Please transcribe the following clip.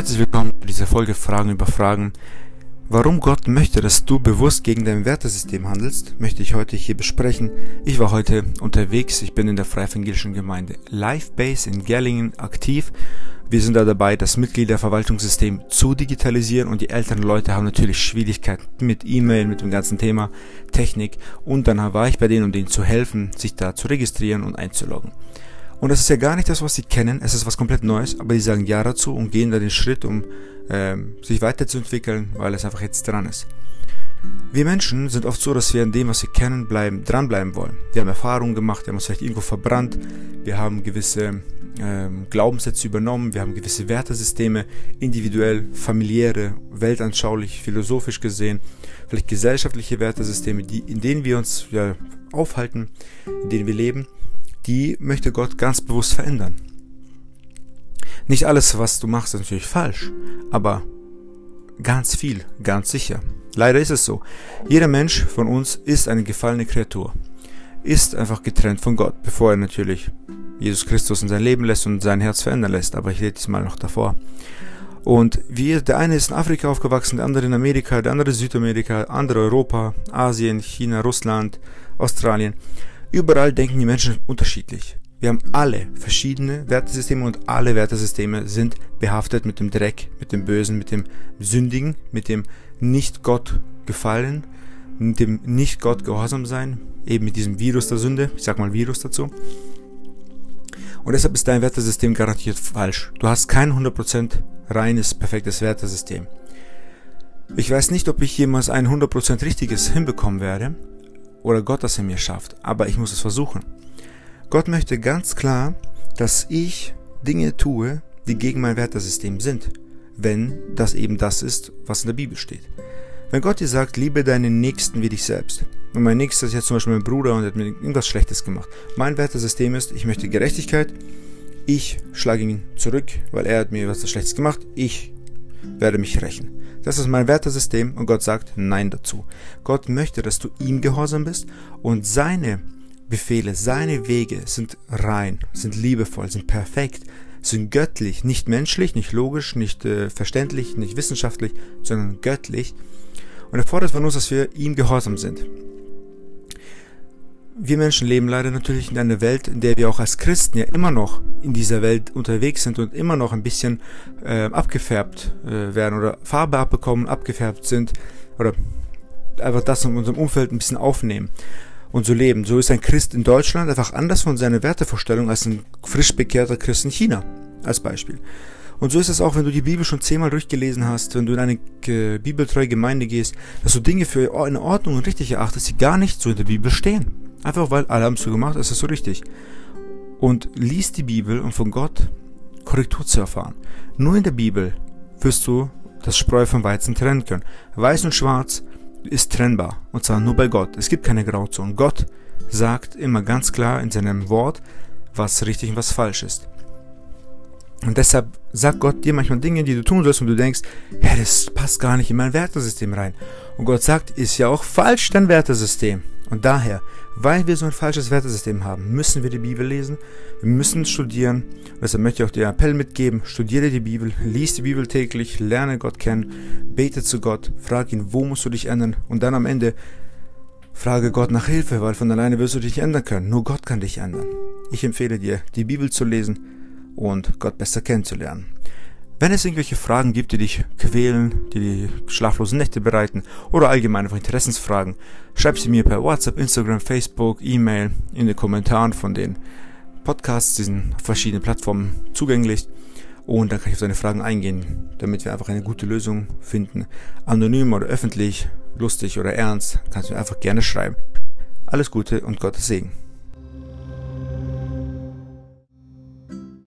Herzlich willkommen zu dieser Folge Fragen über Fragen. Warum Gott möchte, dass du bewusst gegen dein Wertesystem handelst, möchte ich heute hier besprechen. Ich war heute unterwegs, ich bin in der Freievangelischen Gemeinde Lifebase in Gerlingen aktiv. Wir sind da dabei, das Mitgliederverwaltungssystem zu digitalisieren und die älteren Leute haben natürlich Schwierigkeiten mit E-Mail, mit dem ganzen Thema Technik und dann war ich bei denen, um denen zu helfen, sich da zu registrieren und einzuloggen. Und das ist ja gar nicht das, was sie kennen, es ist was komplett Neues, aber die sagen Ja dazu und gehen da den Schritt, um äh, sich weiterzuentwickeln, weil es einfach jetzt dran ist. Wir Menschen sind oft so, dass wir an dem, was wir kennen, bleiben, dranbleiben wollen. Wir haben Erfahrungen gemacht, wir haben uns vielleicht irgendwo verbrannt, wir haben gewisse ähm, Glaubenssätze übernommen, wir haben gewisse Wertesysteme, individuell, familiäre, weltanschaulich, philosophisch gesehen, vielleicht gesellschaftliche Wertesysteme, die, in denen wir uns ja, aufhalten, in denen wir leben die möchte Gott ganz bewusst verändern. Nicht alles, was du machst, ist natürlich falsch, aber ganz viel, ganz sicher. Leider ist es so. Jeder Mensch von uns ist eine gefallene Kreatur, ist einfach getrennt von Gott, bevor er natürlich Jesus Christus in sein Leben lässt und sein Herz verändern lässt. Aber ich rede diesmal noch davor. Und wir, der eine ist in Afrika aufgewachsen, der andere in Amerika, der andere Südamerika, andere Europa, Asien, China, Russland, Australien. Überall denken die Menschen unterschiedlich. Wir haben alle verschiedene Wertesysteme und alle Wertesysteme sind behaftet mit dem Dreck, mit dem Bösen, mit dem Sündigen, mit dem nicht Gott gefallen, mit dem nicht Gott gehorsam sein, eben mit diesem Virus der Sünde, ich sag mal Virus dazu. Und deshalb ist dein Wertesystem garantiert falsch. Du hast kein 100% reines, perfektes Wertesystem. Ich weiß nicht, ob ich jemals ein 100% richtiges hinbekommen werde, oder Gott das in mir schafft, aber ich muss es versuchen. Gott möchte ganz klar, dass ich Dinge tue, die gegen mein Wertesystem sind, wenn das eben das ist, was in der Bibel steht. Wenn Gott dir sagt, liebe deinen Nächsten wie dich selbst, und mein Nächster ist jetzt zum Beispiel mein Bruder und hat mir irgendwas Schlechtes gemacht. Mein Wertesystem ist, ich möchte Gerechtigkeit, ich schlage ihn zurück, weil er hat mir was Schlechtes gemacht, ich werde mich rächen. Das ist mein Wertesystem und Gott sagt Nein dazu. Gott möchte, dass du ihm gehorsam bist und seine Befehle, seine Wege sind rein, sind liebevoll, sind perfekt, sind göttlich, nicht menschlich, nicht logisch, nicht äh, verständlich, nicht wissenschaftlich, sondern göttlich. Und er fordert von uns, dass wir ihm gehorsam sind. Wir Menschen leben leider natürlich in einer Welt, in der wir auch als Christen ja immer noch in dieser Welt unterwegs sind und immer noch ein bisschen äh, abgefärbt äh, werden oder Farbe abbekommen, abgefärbt sind oder einfach das in unserem Umfeld ein bisschen aufnehmen und so leben. So ist ein Christ in Deutschland einfach anders von seiner Wertevorstellung als ein frisch bekehrter Christ in China, als Beispiel. Und so ist es auch, wenn du die Bibel schon zehnmal durchgelesen hast, wenn du in eine äh, bibeltreue Gemeinde gehst, dass du Dinge für in Ordnung und richtig erachtest, die gar nicht so in der Bibel stehen. Einfach weil alle haben es so gemacht, ist es so richtig. Und lies die Bibel, um von Gott Korrektur zu erfahren. Nur in der Bibel wirst du das Spreu vom Weizen trennen können. Weiß und Schwarz ist trennbar. Und zwar nur bei Gott. Es gibt keine Grauzone. Gott sagt immer ganz klar in seinem Wort, was richtig und was falsch ist. Und deshalb sagt Gott dir manchmal Dinge, die du tun sollst und du denkst, ja, das passt gar nicht in mein Wertesystem rein. Und Gott sagt, ist ja auch falsch dein Wertesystem. Und daher, weil wir so ein falsches Wertesystem haben, müssen wir die Bibel lesen, wir müssen studieren. Und deshalb möchte ich auch dir Appell mitgeben, studiere die Bibel, lies die Bibel täglich, lerne Gott kennen, bete zu Gott, frag ihn, wo musst du dich ändern und dann am Ende frage Gott nach Hilfe, weil von alleine wirst du dich ändern können. Nur Gott kann dich ändern. Ich empfehle dir, die Bibel zu lesen und Gott besser kennenzulernen. Wenn es irgendwelche Fragen gibt, die dich quälen, die die schlaflosen Nächte bereiten oder allgemein einfach Interessensfragen, schreib sie mir per WhatsApp, Instagram, Facebook, E-Mail in den Kommentaren von den Podcasts, diesen verschiedenen Plattformen zugänglich und dann kann ich auf deine Fragen eingehen, damit wir einfach eine gute Lösung finden. Anonym oder öffentlich, lustig oder ernst, kannst du mir einfach gerne schreiben. Alles Gute und Gottes Segen.